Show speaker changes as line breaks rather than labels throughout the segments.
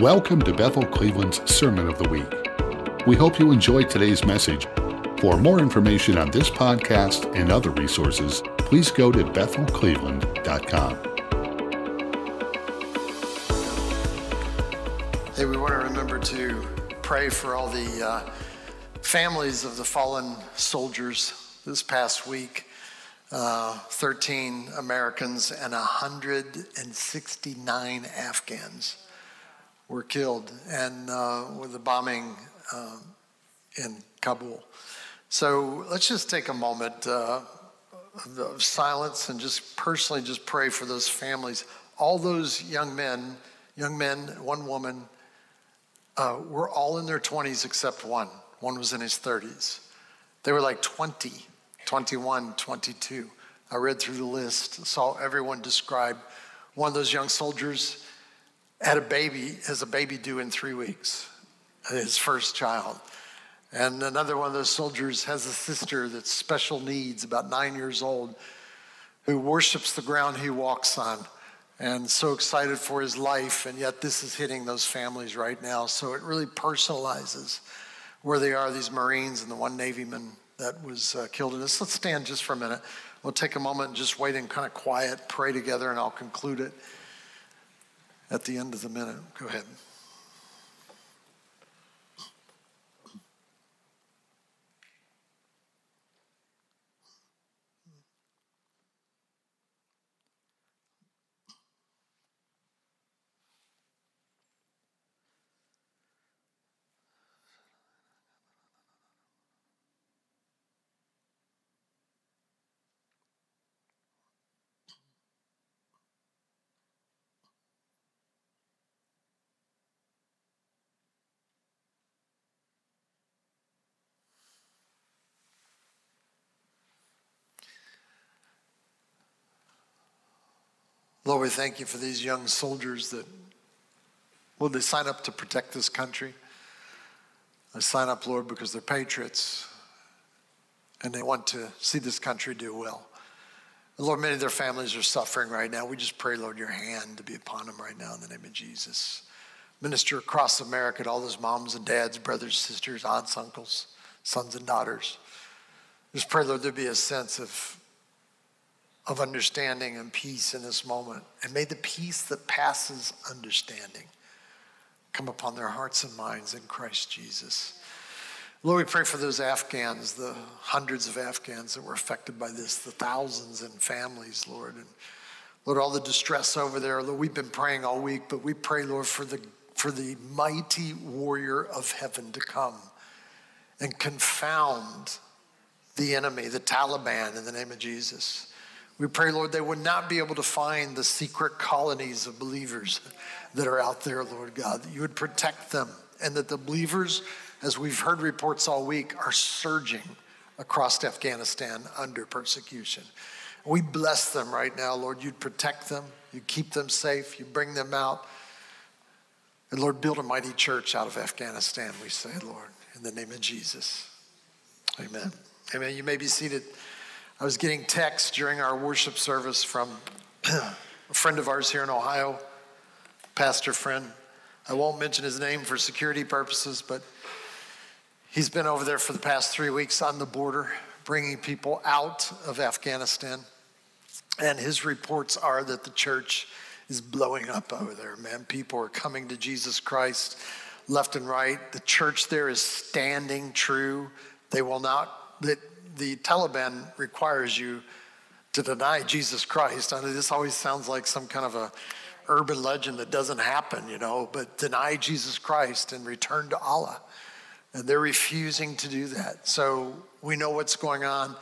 Welcome to Bethel Cleveland's Sermon of the Week. We hope you enjoyed today's message. For more information on this podcast and other resources, please go to bethelcleveland.com.
Hey, we want to remember to pray for all the uh, families of the fallen soldiers this past week. Uh, 13 Americans and 169 Afghans were killed and uh, with the bombing uh, in Kabul. So let's just take a moment uh, of silence and just personally just pray for those families. All those young men, young men, one woman, uh, were all in their 20s except one. One was in his 30s. They were like 20, 21, 22. I read through the list, saw everyone describe one of those young soldiers had a baby, has a baby due in three weeks, his first child. And another one of those soldiers has a sister that's special needs, about nine years old, who worships the ground he walks on and so excited for his life. And yet, this is hitting those families right now. So it really personalizes where they are, these Marines and the one Navyman that was uh, killed in this. Let's stand just for a minute. We'll take a moment and just wait and kind of quiet, pray together, and I'll conclude it at the end of the minute. Go ahead. Lord, we thank you for these young soldiers that, will they sign up to protect this country? They sign up, Lord, because they're patriots and they want to see this country do well. Lord, many of their families are suffering right now. We just pray, Lord, your hand to be upon them right now in the name of Jesus. Minister across America to all those moms and dads, brothers, sisters, aunts, uncles, sons and daughters. Just pray, Lord, there be a sense of of understanding and peace in this moment. And may the peace that passes understanding come upon their hearts and minds in Christ Jesus. Lord, we pray for those Afghans, the hundreds of Afghans that were affected by this, the thousands and families, Lord. And Lord, all the distress over there. Lord, we've been praying all week, but we pray, Lord, for the, for the mighty warrior of heaven to come and confound the enemy, the Taliban, in the name of Jesus. We pray, Lord, they would not be able to find the secret colonies of believers that are out there, Lord God, that you would protect them, and that the believers, as we've heard reports all week, are surging across Afghanistan under persecution. We bless them right now, Lord. You'd protect them, you keep them safe, you bring them out. And Lord, build a mighty church out of Afghanistan, we say, Lord, in the name of Jesus. Amen. Amen. You may be seated. I was getting texts during our worship service from a friend of ours here in Ohio, pastor friend. I won't mention his name for security purposes, but he's been over there for the past three weeks on the border, bringing people out of Afghanistan. And his reports are that the church is blowing up over there, man. People are coming to Jesus Christ left and right. The church there is standing true. They will not, the Taliban requires you to deny Jesus Christ. I mean, this always sounds like some kind of a urban legend that doesn't happen, you know, but deny Jesus Christ and return to Allah. And they're refusing to do that. So we know what's going on.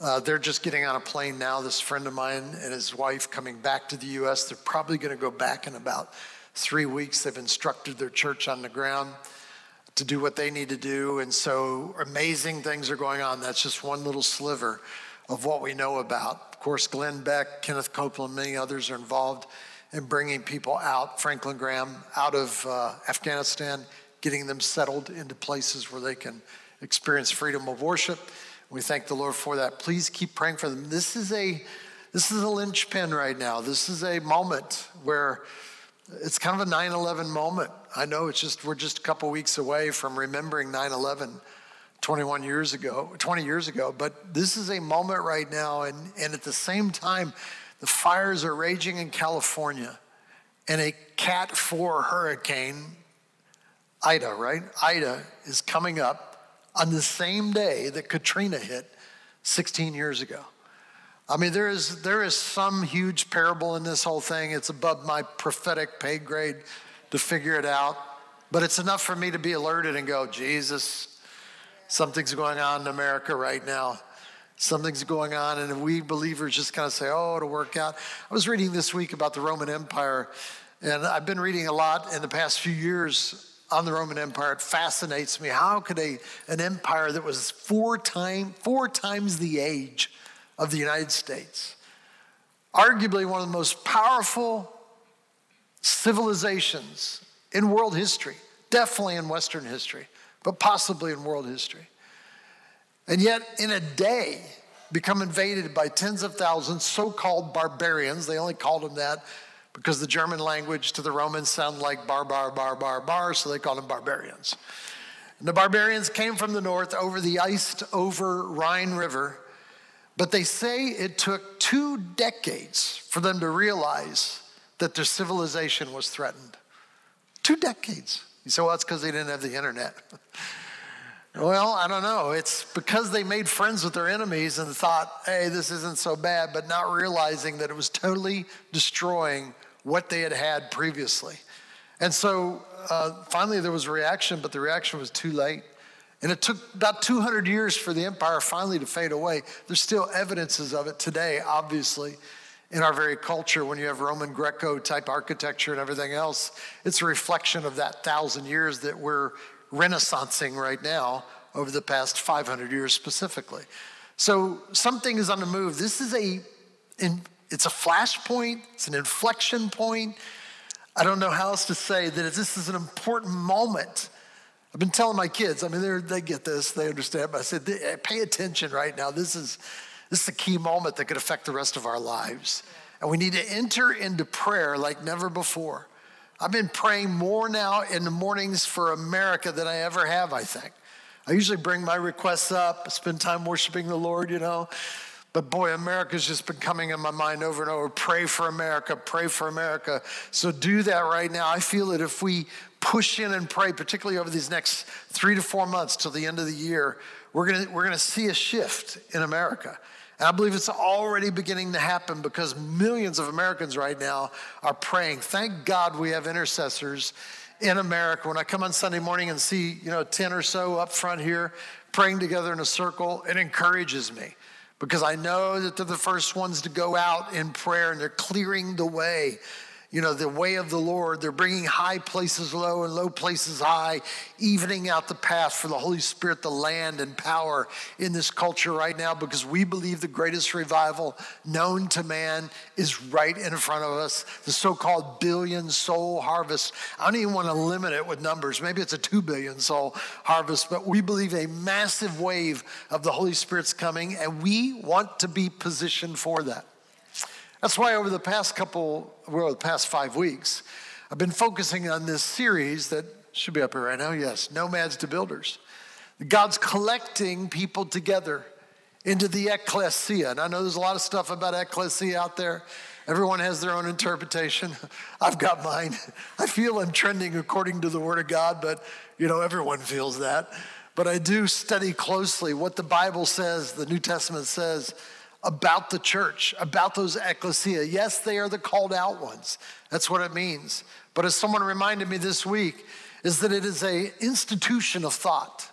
Uh, they're just getting on a plane now. This friend of mine and his wife coming back to the U.S. They're probably going to go back in about three weeks. They've instructed their church on the ground to do what they need to do. And so amazing things are going on. That's just one little sliver of what we know about. Of course, Glenn Beck, Kenneth Copeland, many others are involved in bringing people out, Franklin Graham, out of uh, Afghanistan, getting them settled into places where they can experience freedom of worship. We thank the Lord for that. Please keep praying for them. This is a this is a linchpin right now. This is a moment where it's kind of a 9 11 moment. I know it's just, we're just a couple weeks away from remembering 9 11 21 years ago, 20 years ago, but this is a moment right now. And, and at the same time, the fires are raging in California and a Cat 4 hurricane, Ida, right? Ida is coming up on the same day that Katrina hit 16 years ago. I mean, there is, there is some huge parable in this whole thing. It's above my prophetic pay grade to figure it out. But it's enough for me to be alerted and go, Jesus, something's going on in America right now. Something's going on, and we believers just kind of say, oh, it'll work out. I was reading this week about the Roman Empire, and I've been reading a lot in the past few years on the Roman Empire. It fascinates me. How could a, an empire that was four, time, four times the age of the United States. Arguably one of the most powerful civilizations in world history, definitely in Western history, but possibly in world history. And yet, in a day, become invaded by tens of thousands so called barbarians. They only called them that because the German language to the Romans sounded like bar, bar, bar, bar, bar, so they called them barbarians. And the barbarians came from the north over the iced over Rhine River but they say it took two decades for them to realize that their civilization was threatened. Two decades. You say, well, that's because they didn't have the internet. well, I don't know. It's because they made friends with their enemies and thought, hey, this isn't so bad, but not realizing that it was totally destroying what they had had previously. And so uh, finally there was a reaction, but the reaction was too late. And it took about 200 years for the empire finally to fade away. There's still evidences of it today, obviously, in our very culture. When you have Roman Greco type architecture and everything else, it's a reflection of that thousand years that we're renaissancing right now over the past 500 years specifically. So something is on the move. This is a, it's a flashpoint, it's an inflection point. I don't know how else to say that this is an important moment I've been telling my kids, I mean, they get this, they understand, but I said, eh, pay attention right now. This is, this is a key moment that could affect the rest of our lives. And we need to enter into prayer like never before. I've been praying more now in the mornings for America than I ever have, I think. I usually bring my requests up, spend time worshiping the Lord, you know. But boy, America's just been coming in my mind over and over. Pray for America, pray for America. So do that right now. I feel that if we push in and pray, particularly over these next three to four months till the end of the year, we're gonna, we're gonna see a shift in America. And I believe it's already beginning to happen because millions of Americans right now are praying. Thank God we have intercessors in America. When I come on Sunday morning and see, you know, 10 or so up front here praying together in a circle, it encourages me because I know that they're the first ones to go out in prayer and they're clearing the way you know, the way of the Lord. They're bringing high places low and low places high, evening out the path for the Holy Spirit to land and power in this culture right now because we believe the greatest revival known to man is right in front of us the so called billion soul harvest. I don't even want to limit it with numbers. Maybe it's a two billion soul harvest, but we believe a massive wave of the Holy Spirit's coming and we want to be positioned for that. That's why over the past couple, well, the past five weeks, I've been focusing on this series that should be up here right now. Yes, Nomads to Builders. God's collecting people together into the ecclesia. And I know there's a lot of stuff about ecclesia out there. Everyone has their own interpretation. I've got mine. I feel I'm trending according to the Word of God, but you know, everyone feels that. But I do study closely what the Bible says, the New Testament says about the church, about those ecclesia. Yes, they are the called out ones. That's what it means. But as someone reminded me this week, is that it is a institution of thought.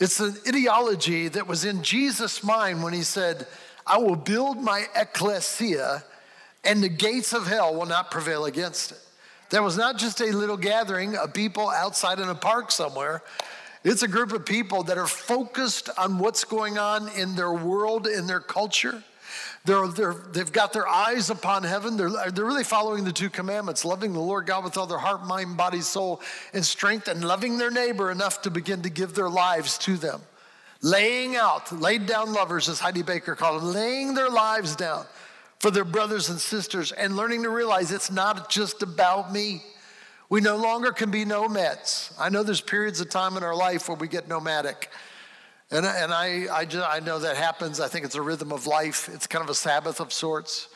It's an ideology that was in Jesus' mind when he said, I will build my ecclesia and the gates of hell will not prevail against it. That was not just a little gathering of people outside in a park somewhere. It's a group of people that are focused on what's going on in their world, in their culture. They're, they're, they've got their eyes upon heaven. They're, they're really following the two commandments loving the Lord God with all their heart, mind, body, soul, and strength, and loving their neighbor enough to begin to give their lives to them. Laying out, laid down lovers, as Heidi Baker called them, laying their lives down for their brothers and sisters and learning to realize it's not just about me. We no longer can be nomads. I know there's periods of time in our life where we get nomadic. And, and I, I, just, I know that happens. I think it's a rhythm of life. It's kind of a Sabbath of sorts.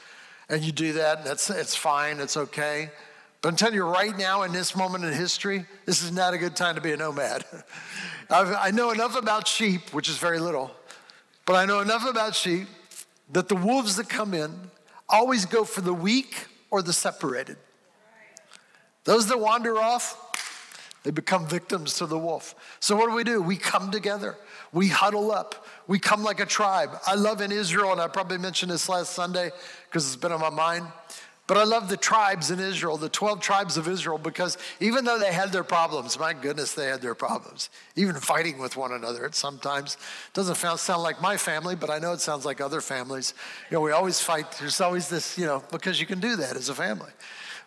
And you do that, and it's, it's fine, it's okay. But I'm telling you right now, in this moment in history, this is not a good time to be a nomad. i know enough about sheep, which is very little, but I know enough about sheep that the wolves that come in always go for the weak or the separated. Those that wander off, they become victims to the wolf. So, what do we do? We come together, we huddle up, we come like a tribe. I love in Israel, and I probably mentioned this last Sunday because it's been on my mind. But I love the tribes in Israel, the 12 tribes of Israel, because even though they had their problems, my goodness, they had their problems. Even fighting with one another, it sometimes doesn't sound like my family, but I know it sounds like other families. You know, we always fight. There's always this, you know, because you can do that as a family.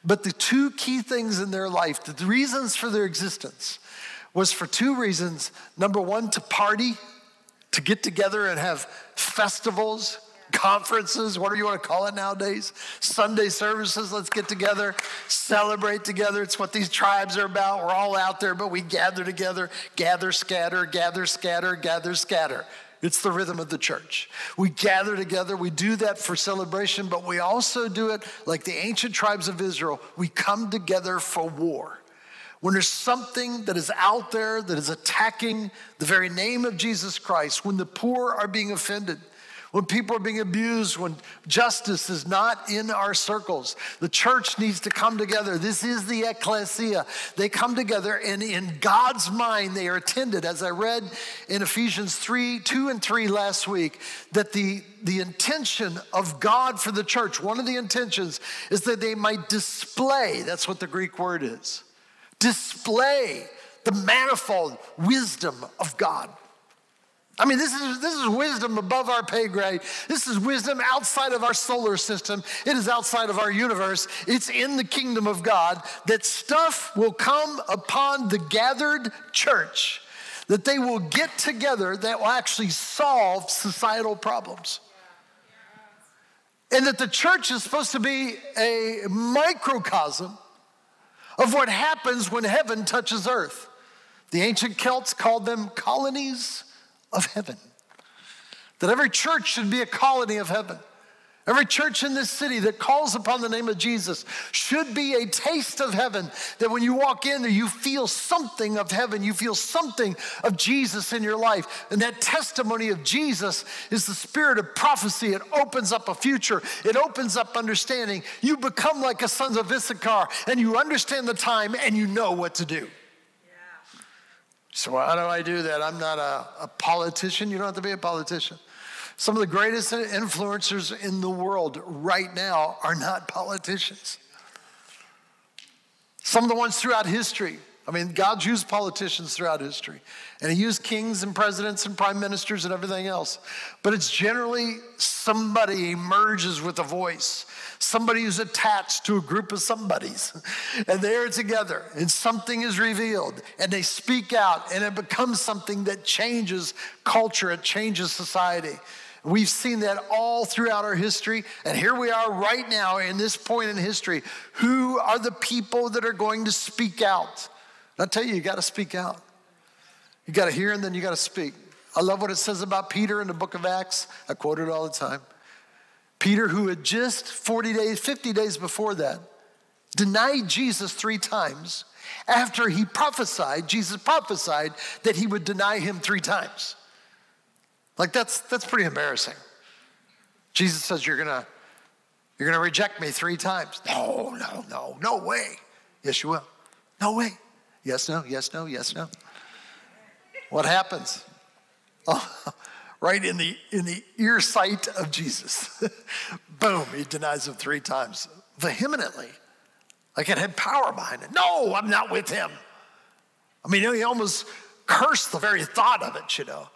But the two key things in their life, the reasons for their existence, was for two reasons. Number one, to party, to get together and have festivals conferences, whatever you want to call it nowadays, Sunday services, let's get together, celebrate together. It's what these tribes are about. We're all out there, but we gather together, gather, scatter, gather, scatter, gather, scatter. It's the rhythm of the church. We gather together, we do that for celebration, but we also do it like the ancient tribes of Israel. We come together for war. When there's something that is out there that is attacking the very name of Jesus Christ, when the poor are being offended, when people are being abused, when justice is not in our circles. The church needs to come together. This is the ecclesia. They come together, and in God's mind, they are attended, as I read in Ephesians 3 2 and 3 last week, that the, the intention of God for the church, one of the intentions is that they might display, that's what the Greek word is, display the manifold wisdom of God. I mean, this is, this is wisdom above our pay grade. This is wisdom outside of our solar system. It is outside of our universe. It's in the kingdom of God that stuff will come upon the gathered church, that they will get together that will actually solve societal problems. And that the church is supposed to be a microcosm of what happens when heaven touches earth. The ancient Celts called them colonies of heaven. That every church should be a colony of heaven. Every church in this city that calls upon the name of Jesus should be a taste of heaven. That when you walk in there, you feel something of heaven. You feel something of Jesus in your life. And that testimony of Jesus is the spirit of prophecy. It opens up a future, it opens up understanding. You become like a sons of Issachar and you understand the time and you know what to do. So, how do I do that? I'm not a, a, politician. You don't have to be a politician. Some of the greatest influencers in the world right now are not politicians. Some of the ones throughout history. I mean, God's used politicians throughout history, and He used kings and presidents and prime ministers and everything else. But it's generally somebody emerges with a voice somebody who's attached to a group of somebodies. And they're together, and something is revealed, and they speak out, and it becomes something that changes culture, it changes society. We've seen that all throughout our history. And here we are right now in this point in history. Who are the people that are going to speak out? I tell you, you got to speak out. You got to hear and then you got to speak. I love what it says about Peter in the book of Acts. I quote it all the time. Peter, who had just 40 days, 50 days before that, denied Jesus three times after he prophesied, Jesus prophesied that he would deny him three times. Like that's that's pretty embarrassing. Jesus says you're gonna you're gonna reject me three times. No, no, no, no way. Yes, you will. No way. Yes, no, yes, no, yes, no. What happens? Oh, right in the, in the ear sight of Jesus. Boom, he denies him three times vehemently. Like it had power behind it. No, I'm not with him. I mean, he almost cursed the very thought of it, you know.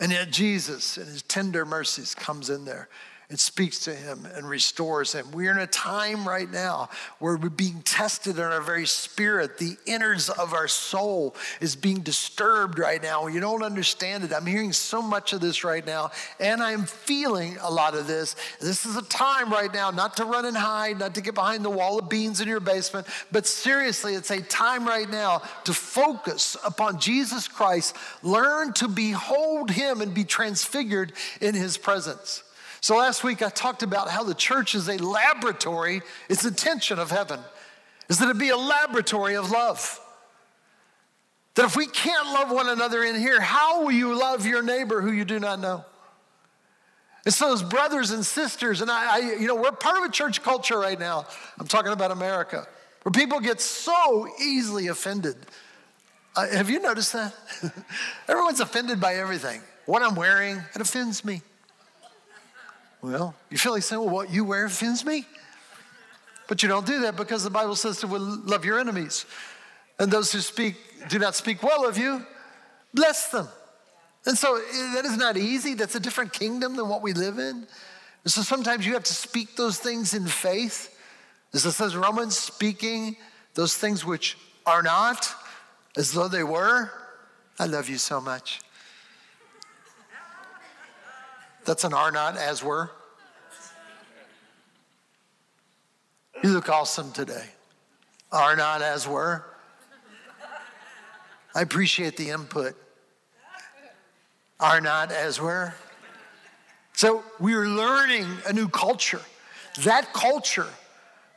And yet Jesus, in his tender mercies, comes in there It speaks to him and restores him. We're in a time right now where we're being tested in our very spirit. The innards of our soul is being disturbed right now. You don't understand it. I'm hearing so much of this right now, and I'm feeling a lot of this. This is a time right now not to run and hide, not to get behind the wall of beans in your basement, but seriously, it's a time right now to focus upon Jesus Christ, learn to behold him and be transfigured in his presence. So last week I talked about how the church is a laboratory, it's the tension of heaven, is that it be a laboratory of love. That if we can't love one another in here, how will you love your neighbor who you do not know? And so, as brothers and sisters, and I, I, you know, we're part of a church culture right now. I'm talking about America, where people get so easily offended. Uh, have you noticed that? Everyone's offended by everything. What I'm wearing, it offends me. Well, you feel like saying, well, what you wear offends me? But you don't do that because the Bible says to love your enemies. And those who speak, do not speak well of you, bless them. And so eh, that is not easy. That's a different kingdom than what we live in. And so sometimes you have to speak those things in faith. As it says Romans, speaking those things which are not as though they were. I love you so much. That's an are not as were. You look awesome today. Are not as were. I appreciate the input. Are not as were. So we're learning a new culture. That culture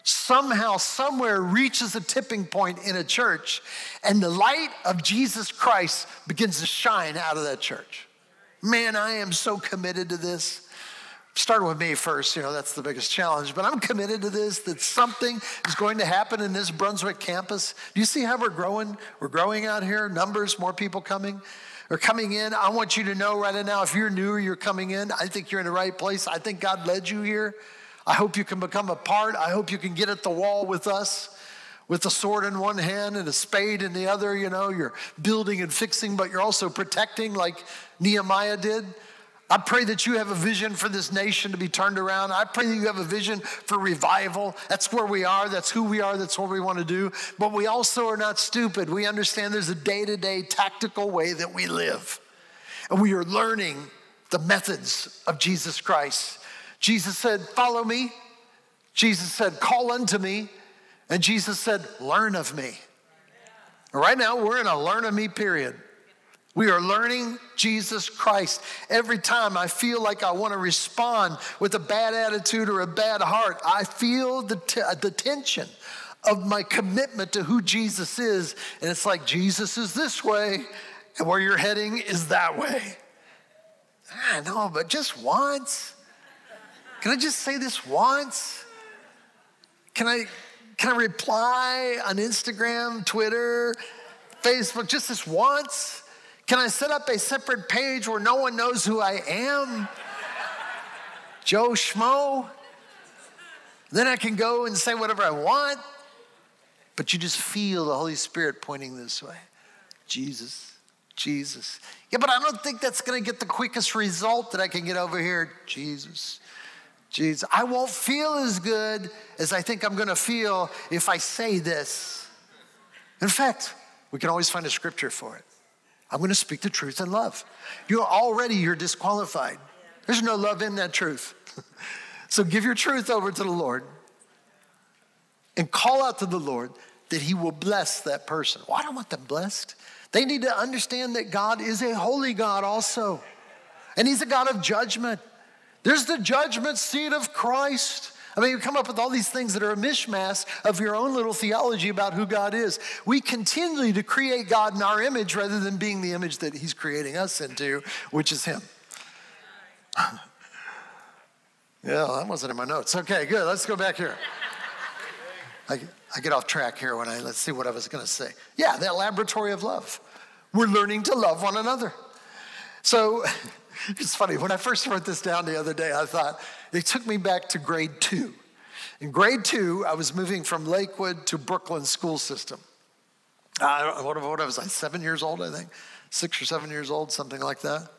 somehow, somewhere reaches a tipping point in a church, and the light of Jesus Christ begins to shine out of that church. Man, I am so committed to this. Starting with me first, you know, that's the biggest challenge, but I'm committed to this that something is going to happen in this Brunswick campus. Do you see how we're growing? We're growing out here, numbers, more people coming are coming in. I want you to know right now if you're new or you're coming in, I think you're in the right place. I think God led you here. I hope you can become a part. I hope you can get at the wall with us with a sword in one hand and a spade in the other. You know, you're building and fixing, but you're also protecting like Nehemiah did. I pray that you have a vision for this nation to be turned around. I pray that you have a vision for revival. That's where we are. That's who we are. That's what we want to do. But we also are not stupid. We understand there's a day to day tactical way that we live. And we are learning the methods of Jesus Christ. Jesus said, Follow me. Jesus said, Call unto me. And Jesus said, Learn of me. Right now, we're in a learn of me period. We are learning Jesus Christ. Every time I feel like I want to respond with a bad attitude or a bad heart, I feel the, t- the tension of my commitment to who Jesus is. And it's like, Jesus is this way, and where you're heading is that way. I know, but just once. Can I just say this once? Can I can I reply on Instagram, Twitter, Facebook just this once? Can I set up a separate page where no one knows who I am? Joe Schmo? Then I can go and say whatever I want. But you just feel the Holy Spirit pointing this way Jesus, Jesus. Yeah, but I don't think that's going to get the quickest result that I can get over here. Jesus, Jesus. I won't feel as good as I think I'm going to feel if I say this. In fact, we can always find a scripture for it. I'm going to speak the truth in love. You're already you're disqualified. There's no love in that truth. so give your truth over to the Lord and call out to the Lord that he will bless that person. Well, I don't want them blessed. They need to understand that God is a holy God also. And he's a God of judgment. There's the judgment seat of Christ. I mean, you come up with all these things that are a mishmash of your own little theology about who God is. We continue to create God in our image rather than being the image that He's creating us into, which is Him. yeah, that wasn't in my notes. Okay, good. Let's go back here. I, I get off track here when I, let's see what I was going to say. Yeah, that laboratory of love. We're learning to love one another. So, It's funny, when I first wrote this down the other day, I thought it took me back to grade two. In grade two, I was moving from Lakewood to Brooklyn school system. What, what was I, seven years old, I think? Six or seven years old, something like that.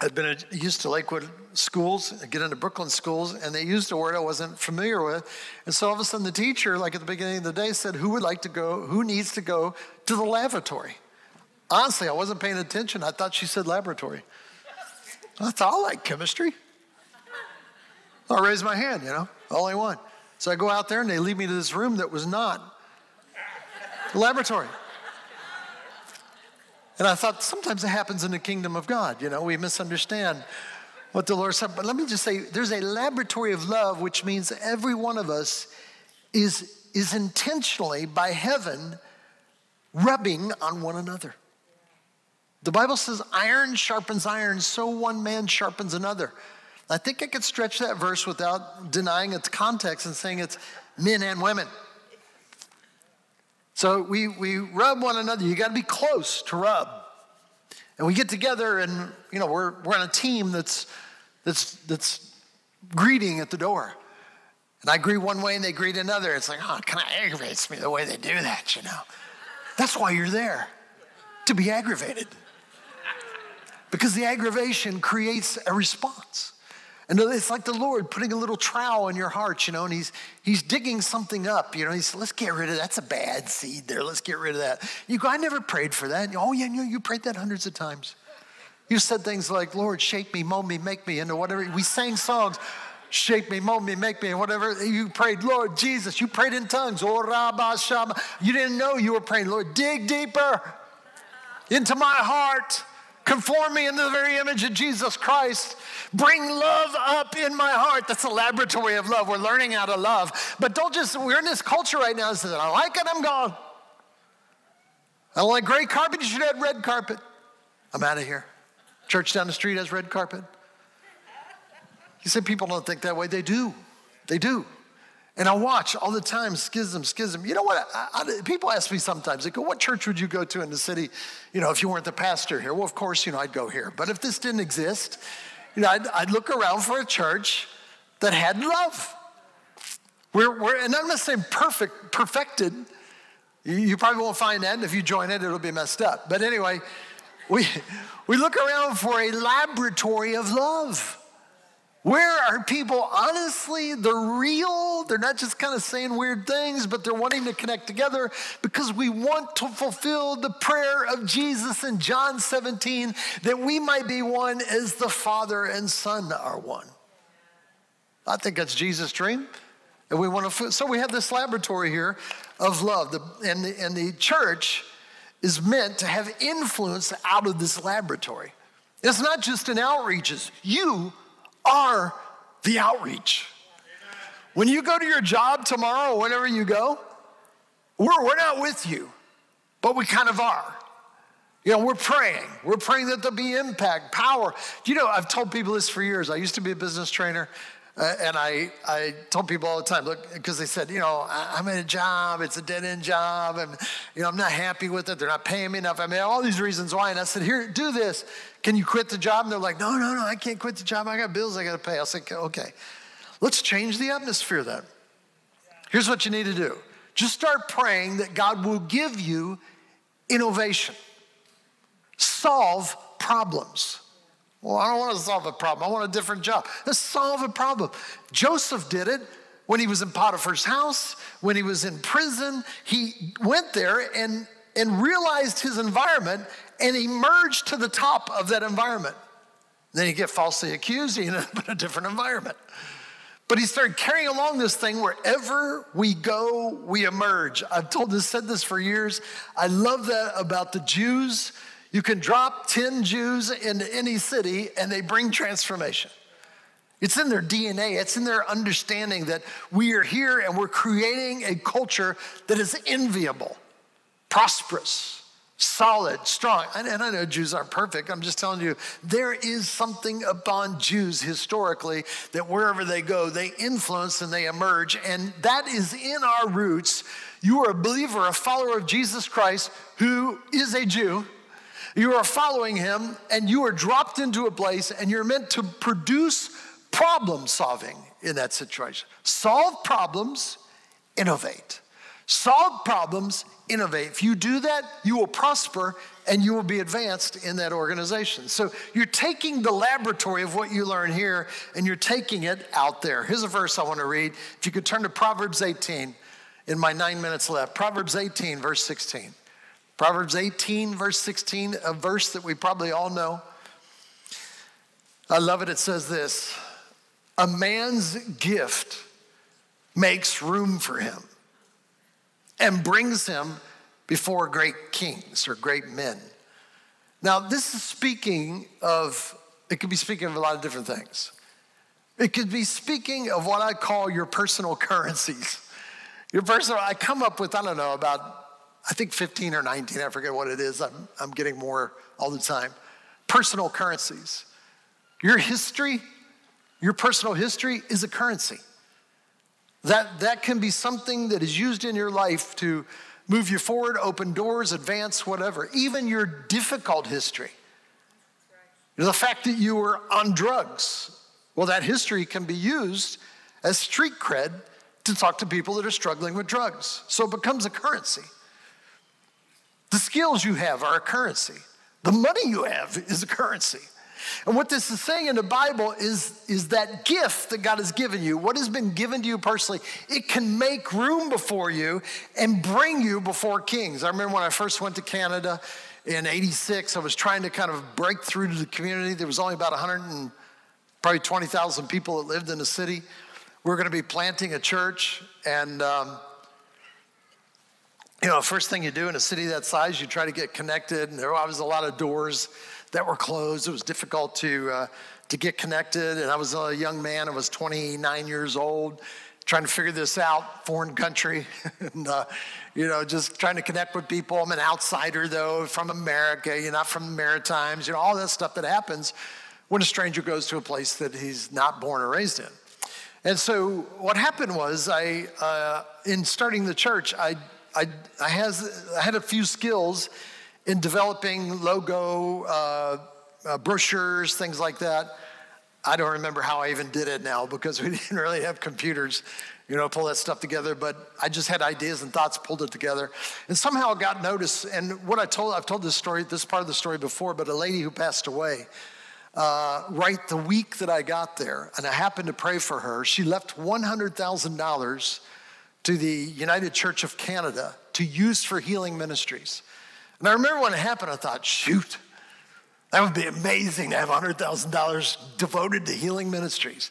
I'd been used to Lakewood schools, I'd get into Brooklyn schools, and they used a word I wasn't familiar with. And so all of a sudden, the teacher, like at the beginning of the day, said, Who would like to go, who needs to go to the lavatory? Honestly, I wasn't paying attention. I thought she said laboratory. I thought, I like chemistry. I raised my hand, you know, only one. So I go out there and they lead me to this room that was not the laboratory. And I thought sometimes it happens in the kingdom of God. You know, we misunderstand what the Lord said. But let me just say there's a laboratory of love, which means every one of us is, is intentionally by heaven rubbing on one another. The Bible says, iron sharpens iron, so one man sharpens another. I think I could stretch that verse without denying its context and saying it's men and women. So we, we rub one another. You got to be close to rub. And we get together and, you know, we're, we're on a team that's, that's, that's greeting at the door. And I greet one way and they greet another. It's like, oh, it kind of aggravates me the way they do that, you know. That's why you're there, to be aggravated. Because the aggravation creates a response. And it's like the Lord putting a little trowel in your heart, you know, and he's, he's digging something up, you know. He's, let's get rid of that. That's a bad seed there. Let's get rid of that. You go, I never prayed for that. Oh, yeah, you, you prayed that hundreds of times. You said things like, Lord, shape me, mold me, make me into whatever. We sang songs, shape me, mold me, make me, whatever. You prayed, Lord Jesus. You prayed in tongues. Oh, you didn't know you were praying, Lord, dig deeper into my heart. Conform me into the very image of Jesus Christ. Bring love up in my heart. That's a laboratory of love. We're learning how to love. But don't just, we're in this culture right now that I like it, I'm gone. I don't like gray carpet, you should have red carpet. I'm out of here. Church down the street has red carpet. You say people don't think that way. They do. They do. And I watch all the time schism, schism. You know what? I, I, people ask me sometimes, they go, What church would you go to in the city, you know, if you weren't the pastor here? Well, of course, you know, I'd go here. But if this didn't exist, you know, I'd, I'd look around for a church that had love. We're, we're, and I'm not saying perfect, perfected. You, you probably won't find that. And if you join it, it'll be messed up. But anyway, we, we look around for a laboratory of love. Where are people honestly, they're real, they're not just kind of saying weird things, but they're wanting to connect together because we want to fulfill the prayer of Jesus in John 17 that we might be one as the Father and Son are one. I think that's Jesus' dream. And we want to, so we have this laboratory here of love. And, the, and the church is meant to have influence out of this laboratory. It's not just in outreaches. You are the outreach. When you go to your job tomorrow, or whenever you go, we're, we're not with you, but we kind of are. You know, we're praying. We're praying that there'll be impact, power. You know, I've told people this for years. I used to be a business trainer, uh, and I, I told people all the time, look, because they said, you know, I, am in a job, it's a dead end job, and, you know, I'm not happy with it. They're not paying me enough. I mean, all these reasons why. And I said, here, do this. Can you quit the job? And they're like, no, no, no, I can't quit the job. I got bills I got to pay. I said, okay, let's change the atmosphere then. Here's what you need to do just start praying that God will give you innovation, solve problems. Well, I don't want to solve a problem. I want a different job. Let's solve a problem. Joseph did it when he was in Potiphar's house, when he was in prison. He went there and, and realized his environment and emerged to the top of that environment. Then he get falsely accused, he ended up in a different environment. But he started carrying along this thing wherever we go, we emerge. I've told this, said this for years. I love that about the Jews you can drop 10 Jews into any city and they bring transformation. It's in their DNA, it's in their understanding that we are here and we're creating a culture that is enviable, prosperous, solid, strong. And I know Jews aren't perfect. I'm just telling you, there is something upon Jews historically that wherever they go, they influence and they emerge. And that is in our roots. You are a believer, a follower of Jesus Christ who is a Jew you are following him and you are dropped into a place and you're meant to produce problem solving in that situation. Solve problems, innovate. Solve problems, innovate. If you do that, you will prosper and you will be advanced in that organization. So you're taking the laboratory of what you learn here and you're taking it out there. Here's a verse I want to read. If you could turn to Proverbs 18 in my nine minutes left. Proverbs 18, verse 16. Proverbs 18, verse 16, a verse that we probably all know. I love it. It says this A man's gift makes room for him and brings him before great kings or great men. Now, this is speaking of, it could be speaking of a lot of different things. It could be speaking of what I call your personal currencies. Your personal, I come up with, I don't know, about, I think 15 or 19, I forget what it is. I'm, I'm getting more all the time. Personal currencies. Your history, your personal history is a currency. That, that can be something that is used in your life to move you forward, open doors, advance, whatever. Even your difficult history. The fact that you were on drugs, well, that history can be used as street cred to talk to people that are struggling with drugs. So it becomes a currency. The skills you have are a currency. The money you have is a currency. And what this is saying in the Bible is, is that gift that God has given you, what has been given to you personally, it can make room before you and bring you before kings. I remember when I first went to Canada in 86, I was trying to kind of break through to the community. There was only about 100 and probably 20,000 people that lived in the city. We were going to be planting a church and um, you know, first thing you do in a city that size, you try to get connected, and there was a lot of doors that were closed. It was difficult to, uh, to get connected. And I was a young man, I was 29 years old, trying to figure this out, foreign country, and, uh, you know, just trying to connect with people. I'm an outsider, though, from America, you're not from the Maritimes, you know, all that stuff that happens when a stranger goes to a place that he's not born or raised in. And so what happened was, I, uh, in starting the church, I, I, I, has, I had a few skills in developing logo, uh, uh, brochures, things like that. I don't remember how I even did it now because we didn't really have computers, you know, pull that stuff together. But I just had ideas and thoughts, pulled it together, and somehow got noticed. And what I told, I've told this story, this part of the story before, but a lady who passed away, uh, right the week that I got there, and I happened to pray for her. She left one hundred thousand dollars to the United Church of Canada to use for healing ministries. And I remember when it happened, I thought, shoot, that would be amazing to have $100,000 devoted to healing ministries.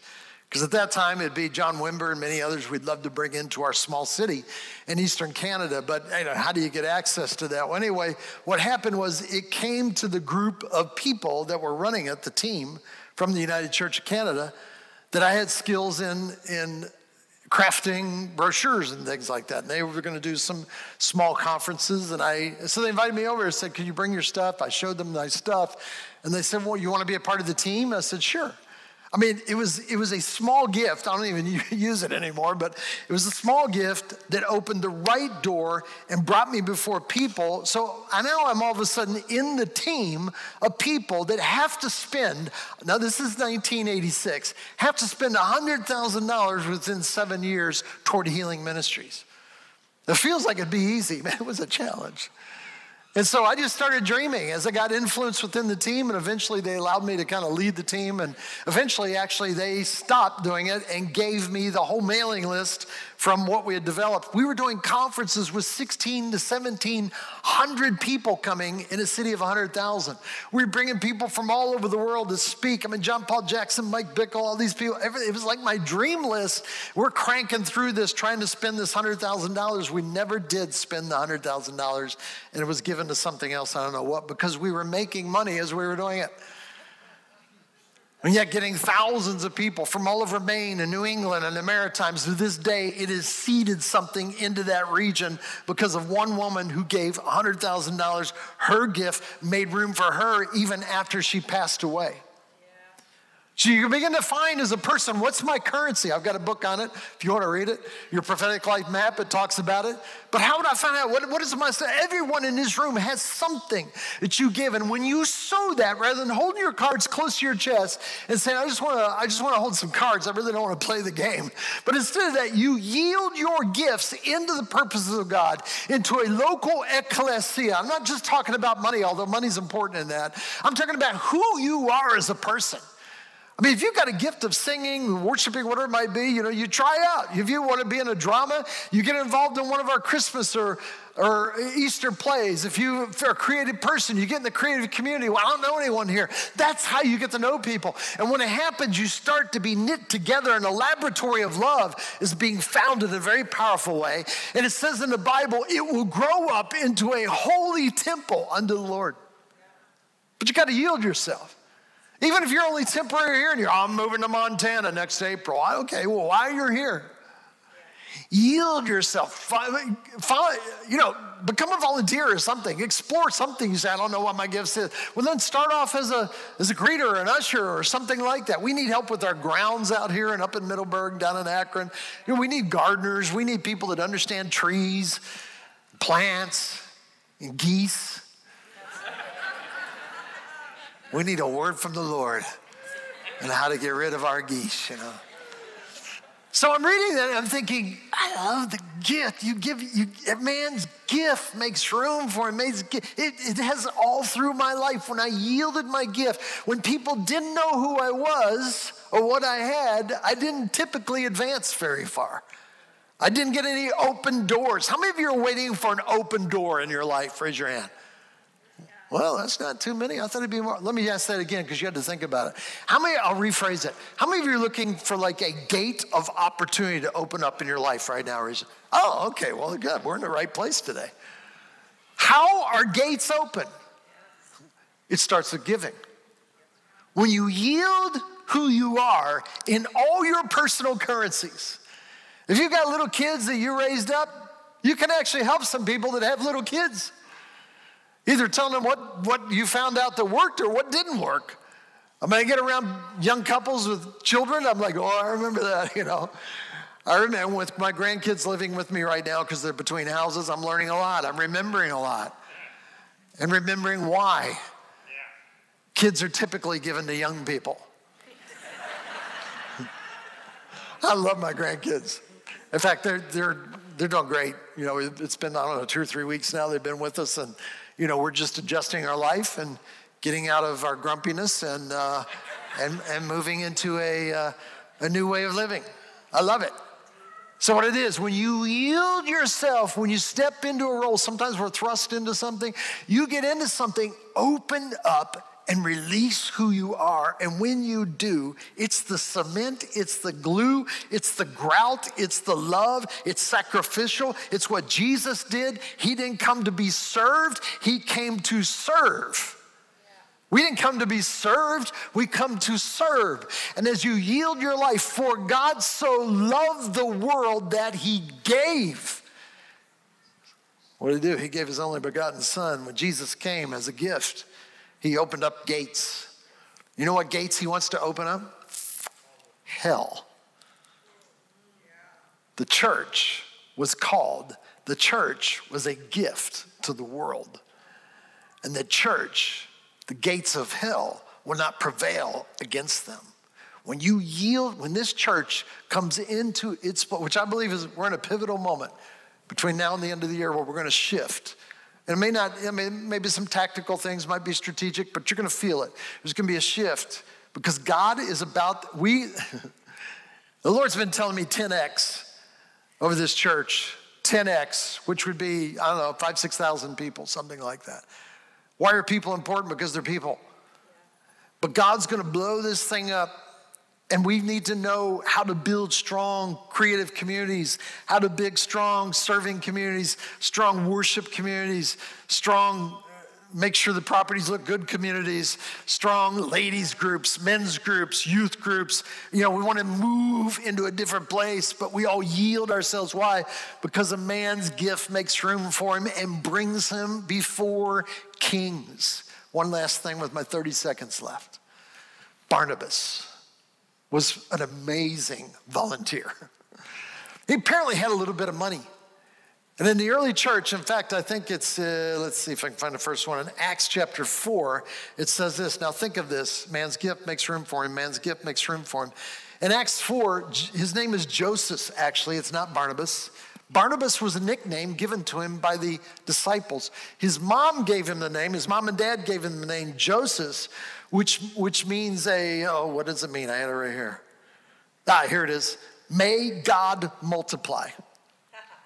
Because at that time, it'd be John Wimber and many others we'd love to bring into our small city in Eastern Canada. But you know, how do you get access to that? Well, anyway, what happened was it came to the group of people that were running it, the team from the United Church of Canada, that I had skills in, in crafting brochures and things like that. And they were going to do some small conferences. And I, so they invited me over and said, Can you bring your stuff? I showed them my stuff. And they said, Well, you want to be a part of the team? I said, Sure. I mean, it was, it was a small gift. I don't even use it anymore, but it was a small gift that opened the right door and brought me before people. So I know I'm all of a sudden in the team of people that have to spend, now this is 1986, have to spend $100,000 within seven years toward healing ministries. It feels like it'd be easy, man. It was a challenge. And so I just started dreaming as I got influence within the team, and eventually they allowed me to kind of lead the team. And eventually, actually, they stopped doing it and gave me the whole mailing list from what we had developed. We were doing conferences with 16 to 1700 people coming in a city of 100,000. We were bringing people from all over the world to speak. I mean, John Paul Jackson, Mike Bickle, all these people. It was like my dream list. We're cranking through this, trying to spend this $100,000. We never did spend the $100,000, and it was given to something else, I don't know what, because we were making money as we were doing it. And yet, getting thousands of people from all over Maine and New England and the Maritimes to this day, it has seeded something into that region because of one woman who gave $100,000. Her gift made room for her even after she passed away. So you begin to find as a person, what's my currency? I've got a book on it. If you want to read it, your prophetic life map, it talks about it. But how would I find out? What, what is my, everyone in this room has something that you give. And when you sow that, rather than holding your cards close to your chest and saying, I just want to, I just want to hold some cards. I really don't want to play the game. But instead of that, you yield your gifts into the purposes of God, into a local ecclesia. I'm not just talking about money, although money's important in that. I'm talking about who you are as a person. I mean, if you've got a gift of singing, worshiping, whatever it might be, you know, you try out. If you want to be in a drama, you get involved in one of our Christmas or, or Easter plays. If you're a creative person, you get in the creative community. Well, I don't know anyone here. That's how you get to know people. And when it happens, you start to be knit together, and a laboratory of love is being found in a very powerful way. And it says in the Bible, it will grow up into a holy temple unto the Lord. But you got to yield yourself. Even if you're only temporary here and you're, I'm moving to Montana next April. Okay, well, why you're here? Yield yourself. Follow, you know, become a volunteer or something. Explore something. You say, I don't know what my gifts is. Well, then start off as a, as a greeter or an usher or something like that. We need help with our grounds out here and up in Middleburg, down in Akron. You know, we need gardeners. We need people that understand trees, plants, and geese. We need a word from the Lord and how to get rid of our geese, you know. So I'm reading that and I'm thinking, I love the gift. You give you a man's gift makes room for him. It, it has all through my life when I yielded my gift. When people didn't know who I was or what I had, I didn't typically advance very far. I didn't get any open doors. How many of you are waiting for an open door in your life? Raise your hand. Well, that's not too many. I thought it'd be more. Let me ask that again because you had to think about it. How many, I'll rephrase it. How many of you are looking for like a gate of opportunity to open up in your life right now? Oh, okay. Well, good. We're in the right place today. How are gates open? It starts with giving. When you yield who you are in all your personal currencies. If you've got little kids that you raised up, you can actually help some people that have little kids. Either telling them what, what you found out that worked or what didn't work. I mean, I get around young couples with children, I'm like, oh, I remember that, you know. I remember with my grandkids living with me right now because they're between houses, I'm learning a lot. I'm remembering a lot and remembering why kids are typically given to young people. I love my grandkids. In fact, they're, they're, they're doing great. You know, it's been, I don't know, two or three weeks now they've been with us, and you know, we're just adjusting our life and getting out of our grumpiness and, uh, and, and moving into a, uh, a new way of living. I love it. So, what it is, when you yield yourself, when you step into a role, sometimes we're thrust into something, you get into something, open up and release who you are. And when you do, it's the cement, it's the glue, it's the grout, it's the love, it's sacrificial. It's what Jesus did. He didn't come to be served, He came to serve. We didn't come to be served, we come to serve. And as you yield your life, for God so loved the world that He gave. What did He do? He gave His only begotten Son when Jesus came as a gift. He opened up gates. You know what gates he wants to open up? Hell. The church was called, the church was a gift to the world. And the church, the gates of hell, will not prevail against them. When you yield, when this church comes into its, which I believe is, we're in a pivotal moment between now and the end of the year where we're going to shift and it may not, I mean, maybe some tactical things might be strategic, but you're going to feel it. There's going to be a shift because God is about, we, the Lord's been telling me 10x over this church, 10x, which would be, I don't know, five, 6,000 people, something like that. Why are people important? Because they're people. But God's going to blow this thing up and we need to know how to build strong creative communities, how to build strong serving communities, strong worship communities, strong make sure the properties look good communities, strong ladies groups, men's groups, youth groups. You know, we want to move into a different place, but we all yield ourselves. Why? Because a man's gift makes room for him and brings him before kings. One last thing with my 30 seconds left Barnabas. Was an amazing volunteer. He apparently had a little bit of money. And in the early church, in fact, I think it's, uh, let's see if I can find the first one. In Acts chapter 4, it says this. Now think of this man's gift makes room for him, man's gift makes room for him. In Acts 4, his name is Joseph, actually, it's not Barnabas. Barnabas was a nickname given to him by the disciples. His mom gave him the name, his mom and dad gave him the name Joseph, which, which means a, oh, what does it mean? I had it right here. Ah, here it is. May God multiply.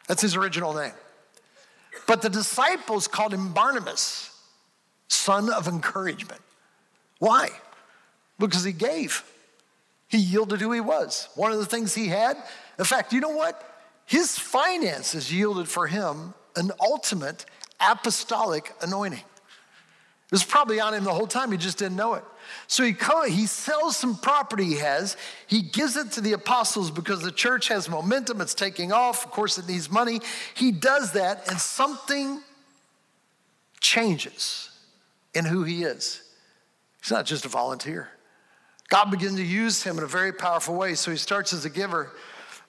That's his original name. But the disciples called him Barnabas, son of encouragement. Why? Because he gave. He yielded who he was. One of the things he had, in fact, you know what? His finances yielded for him an ultimate apostolic anointing. It was probably on him the whole time, he just didn't know it. So he, he sells some property he has, he gives it to the apostles because the church has momentum, it's taking off. Of course, it needs money. He does that, and something changes in who he is. He's not just a volunteer. God begins to use him in a very powerful way. So he starts as a giver,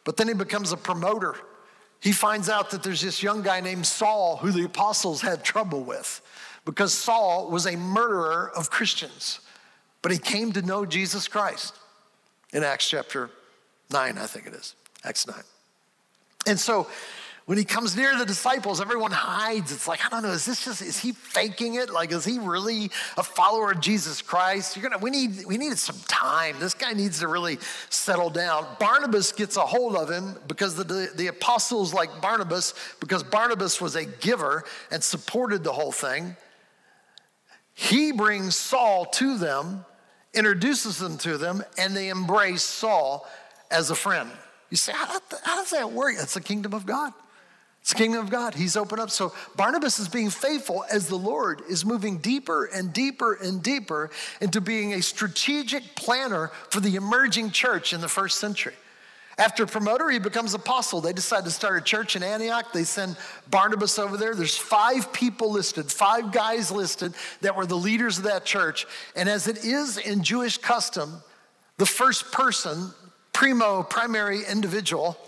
but then he becomes a promoter. He finds out that there's this young guy named Saul who the apostles had trouble with because Saul was a murderer of Christians, but he came to know Jesus Christ in Acts chapter 9, I think it is, Acts 9. And so when he comes near the disciples, everyone hides. It's like, I don't know, is this just, is he faking it? Like, is he really a follower of Jesus Christ? You're gonna, we need, we needed some time. This guy needs to really settle down. Barnabas gets a hold of him because the, the, the apostles like Barnabas, because Barnabas was a giver and supported the whole thing. He brings Saul to them, introduces them to them, and they embrace Saul as a friend. You say, how, how does that work? It's the kingdom of God. It's the kingdom of God. He's opened up. So Barnabas is being faithful as the Lord is moving deeper and deeper and deeper into being a strategic planner for the emerging church in the first century. After promoter, he becomes apostle. They decide to start a church in Antioch. They send Barnabas over there. There's five people listed, five guys listed that were the leaders of that church. And as it is in Jewish custom, the first person, primo, primary individual,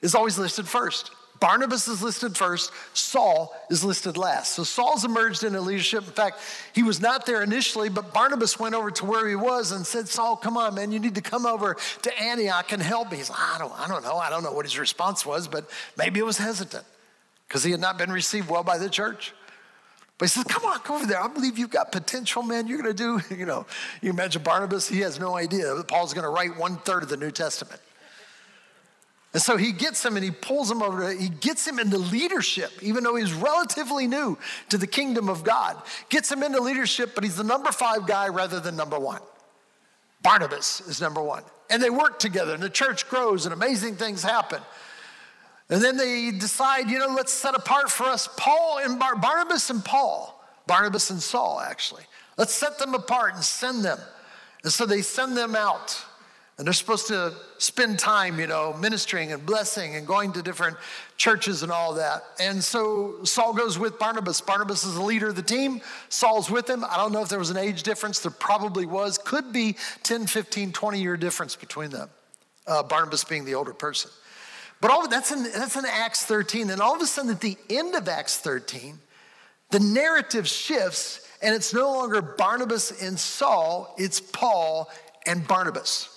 is always listed first. Barnabas is listed first, Saul is listed last. So Saul's emerged into leadership. In fact, he was not there initially, but Barnabas went over to where he was and said, Saul, come on, man, you need to come over to Antioch and help me. He's like, I don't, I don't know. I don't know what his response was, but maybe it was hesitant because he had not been received well by the church. But he says, Come on, come over there. I believe you've got potential, man. You're going to do, you know, you imagine Barnabas, he has no idea that Paul's going to write one third of the New Testament. And so he gets him and he pulls him over, he gets him into leadership, even though he's relatively new to the kingdom of God. Gets him into leadership, but he's the number five guy rather than number one. Barnabas is number one. And they work together, and the church grows, and amazing things happen. And then they decide, you know, let's set apart for us Paul and Bar- Barnabas and Paul, Barnabas and Saul, actually. Let's set them apart and send them. And so they send them out and they're supposed to spend time, you know, ministering and blessing and going to different churches and all that. And so Saul goes with Barnabas. Barnabas is the leader of the team. Saul's with him. I don't know if there was an age difference. There probably was. Could be 10, 15, 20 year difference between them. Uh, Barnabas being the older person. But all that's in, that's in Acts 13. And all of a sudden, at the end of Acts 13, the narrative shifts and it's no longer Barnabas and Saul, it's Paul and Barnabas.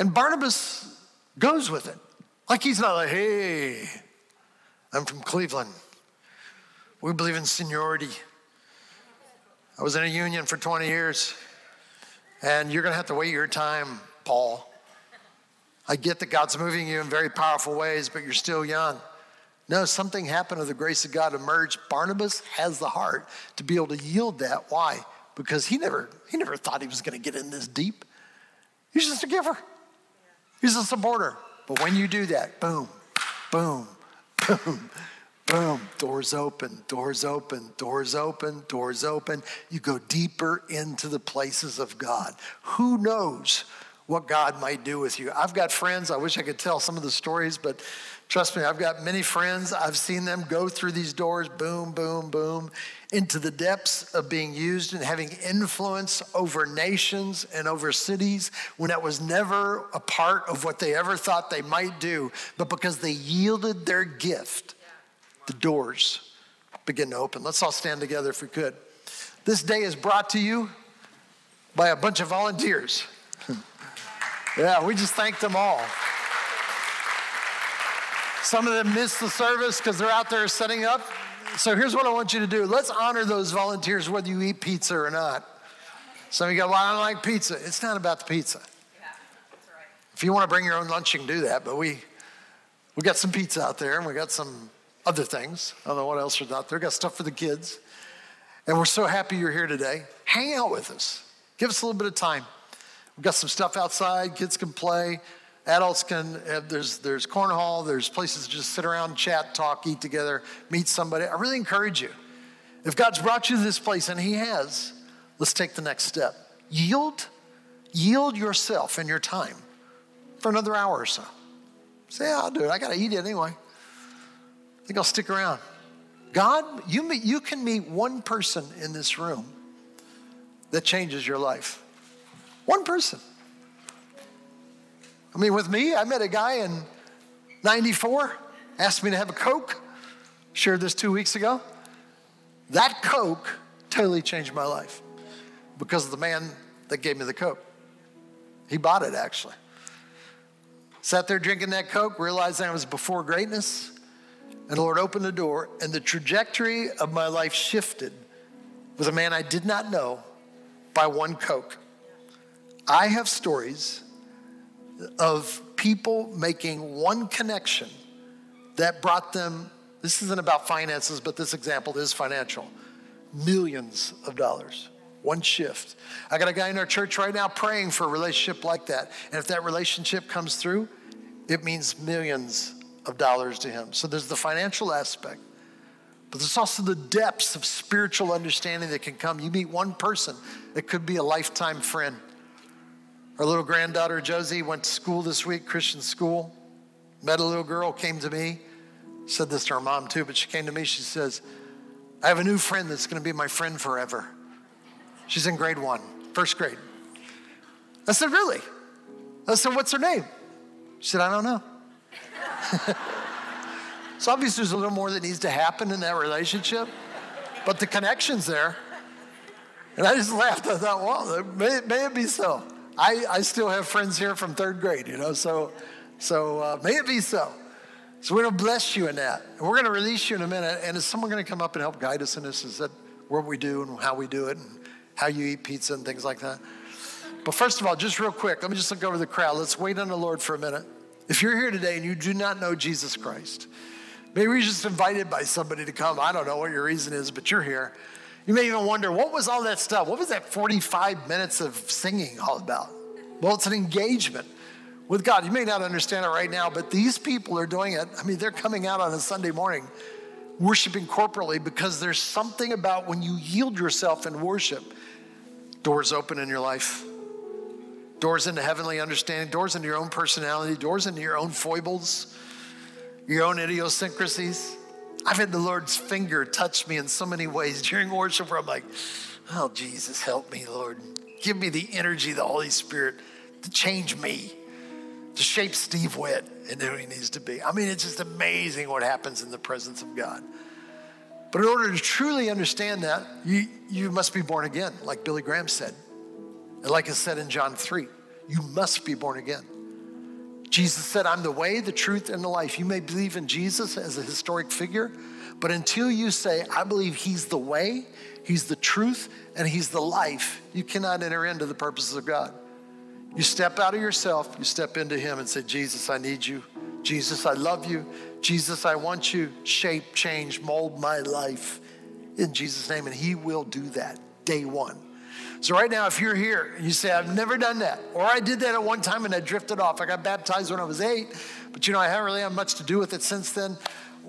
And Barnabas goes with it. Like he's not like, hey, I'm from Cleveland. We believe in seniority. I was in a union for 20 years, and you're going to have to wait your time, Paul. I get that God's moving you in very powerful ways, but you're still young. No, something happened of the grace of God emerged. Barnabas has the heart to be able to yield that. Why? Because he never, he never thought he was going to get in this deep. He's just a giver. He's a supporter. But when you do that, boom, boom, boom, boom, doors open, doors open, doors open, doors open. You go deeper into the places of God. Who knows what God might do with you. I've got friends, I wish I could tell some of the stories, but trust me, I've got many friends. I've seen them go through these doors, boom, boom, boom, into the depths of being used and having influence over nations and over cities when that was never a part of what they ever thought they might do. But because they yielded their gift, the doors begin to open. Let's all stand together if we could. This day is brought to you by a bunch of volunteers. Yeah, we just thank them all. Some of them miss the service because they're out there setting up. So here's what I want you to do. Let's honor those volunteers whether you eat pizza or not. Some of you go, well, I don't like pizza. It's not about the pizza. Yeah, right. If you want to bring your own lunch, you can do that. But we, we got some pizza out there and we got some other things. I don't know what else is out there. We got stuff for the kids. And we're so happy you're here today. Hang out with us. Give us a little bit of time. We've got some stuff outside, kids can play. Adults can, have, there's, there's cornhole, there's places to just sit around, chat, talk, eat together, meet somebody. I really encourage you. If God's brought you to this place, and He has, let's take the next step. Yield, yield yourself and your time for another hour or so. Say, yeah, I'll do it. I got to eat it anyway. I think I'll stick around. God, you, you can meet one person in this room that changes your life. One person. I mean, with me, I met a guy in 94, asked me to have a Coke, shared this two weeks ago. That Coke totally changed my life because of the man that gave me the Coke. He bought it actually. Sat there drinking that Coke, realized I was before greatness, and the Lord opened the door, and the trajectory of my life shifted with a man I did not know by one Coke. I have stories of people making one connection that brought them, this isn't about finances, but this example is financial, millions of dollars. One shift. I got a guy in our church right now praying for a relationship like that. And if that relationship comes through, it means millions of dollars to him. So there's the financial aspect, but there's also the depths of spiritual understanding that can come. You meet one person, it could be a lifetime friend. Our little granddaughter Josie went to school this week, Christian school. Met a little girl, came to me, said this to her mom too, but she came to me. She says, I have a new friend that's going to be my friend forever. She's in grade one, first grade. I said, Really? I said, What's her name? She said, I don't know. so obviously, there's a little more that needs to happen in that relationship, but the connection's there. And I just laughed. I thought, well, may, may it be so. I, I still have friends here from third grade, you know, so, so uh, may it be so. So we're going to bless you in that. And we're going to release you in a minute. And is someone going to come up and help guide us in this? Is that what we do and how we do it and how you eat pizza and things like that? But first of all, just real quick, let me just look over the crowd. Let's wait on the Lord for a minute. If you're here today and you do not know Jesus Christ, maybe you're just invited by somebody to come. I don't know what your reason is, but you're here. You may even wonder, what was all that stuff? What was that 45 minutes of singing all about? Well, it's an engagement with God. You may not understand it right now, but these people are doing it. I mean, they're coming out on a Sunday morning worshiping corporately because there's something about when you yield yourself in worship, doors open in your life. Doors into heavenly understanding, doors into your own personality, doors into your own foibles, your own idiosyncrasies. I've had the Lord's finger touch me in so many ways during worship where I'm like, oh, Jesus, help me, Lord. Give me the energy, the Holy Spirit to change me, to shape Steve Witt into who he needs to be. I mean, it's just amazing what happens in the presence of God. But in order to truly understand that, you, you must be born again, like Billy Graham said. And like I said in John 3, you must be born again. Jesus said, I'm the way, the truth, and the life. You may believe in Jesus as a historic figure, but until you say, I believe he's the way, he's the truth, and he's the life, you cannot enter into the purposes of God. You step out of yourself, you step into him and say, Jesus, I need you. Jesus, I love you. Jesus, I want you. Shape, change, mold my life in Jesus' name. And he will do that day one. So, right now, if you're here you say, I've never done that, or I did that at one time and I drifted off, I got baptized when I was eight, but you know, I haven't really had much to do with it since then.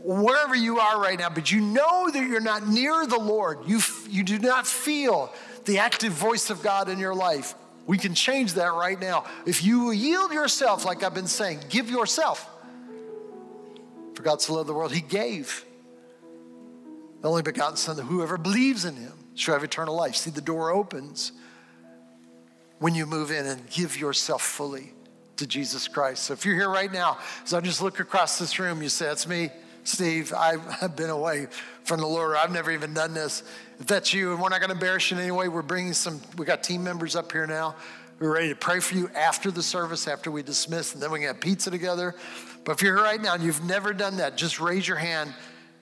Wherever you are right now, but you know that you're not near the Lord, you, you do not feel the active voice of God in your life, We can change that right now. If you yield yourself, like I've been saying, give yourself. For God so loved the world, He gave the only begotten Son, that whoever believes in Him shall have eternal life. See, the door opens when you move in and give yourself fully to Jesus Christ. So if you're here right now, as I just look across this room, you say, That's me, Steve. I've been away from the Lord. I've never even done this. If that's you, and we're not going to embarrass you in any way, we're bringing some, we got team members up here now. We're ready to pray for you after the service, after we dismiss, and then we can have pizza together. But if you're here right now and you've never done that, just raise your hand.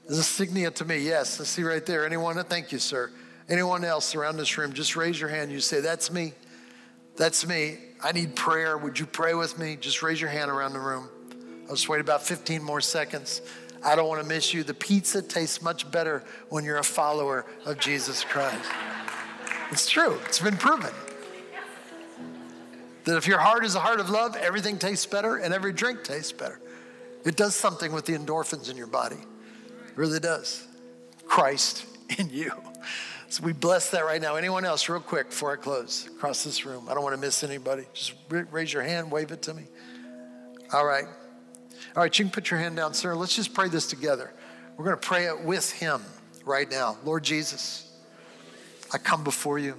Is a signia to me. Yes, I see right there. Anyone? Thank you, sir. Anyone else around this room, just raise your hand. You say, That's me. That's me. I need prayer. Would you pray with me? Just raise your hand around the room. I'll just wait about 15 more seconds. I don't want to miss you. The pizza tastes much better when you're a follower of Jesus Christ. It's true, it's been proven. That if your heart is a heart of love, everything tastes better and every drink tastes better. It does something with the endorphins in your body. It really does. Christ in you. So we bless that right now. Anyone else, real quick, before I close, across this room? I don't want to miss anybody. Just raise your hand, wave it to me. All right. All right, you can put your hand down, sir. Let's just pray this together. We're going to pray it with him right now. Lord Jesus, I come before you.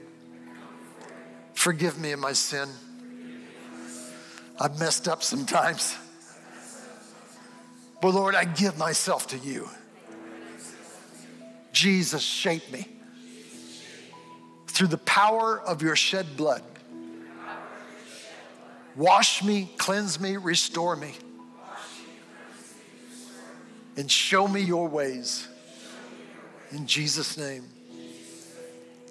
Forgive me of my sin. I've messed up sometimes. But Lord, I give myself to you. Jesus, shape me through the power of your shed blood. Wash me, cleanse me, restore me, and show me your ways. In Jesus' name,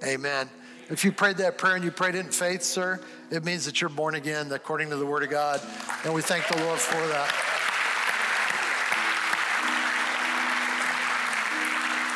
amen. If you prayed that prayer and you prayed it in faith, sir, it means that you're born again according to the Word of God. And we thank the Lord for that.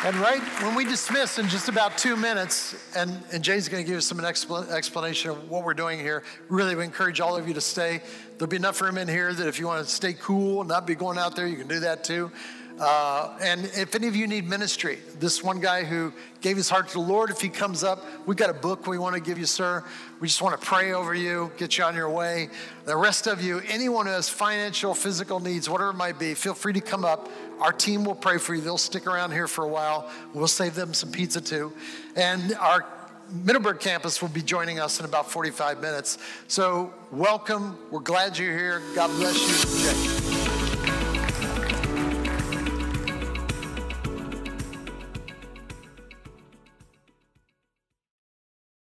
And right when we dismiss in just about two minutes, and, and Jay's going to give us some explanation of what we're doing here, really we encourage all of you to stay. There'll be enough room in here that if you want to stay cool and not be going out there, you can do that too. Uh, and if any of you need ministry, this one guy who gave his heart to the Lord, if he comes up, we've got a book we want to give you, sir. We just want to pray over you, get you on your way. The rest of you, anyone who has financial, physical needs, whatever it might be, feel free to come up. Our team will pray for you. They'll stick around here for a while. We'll save them some pizza too. And our Middleburg campus will be joining us in about 45 minutes. So, welcome. We're glad you're here. God bless you. Jay.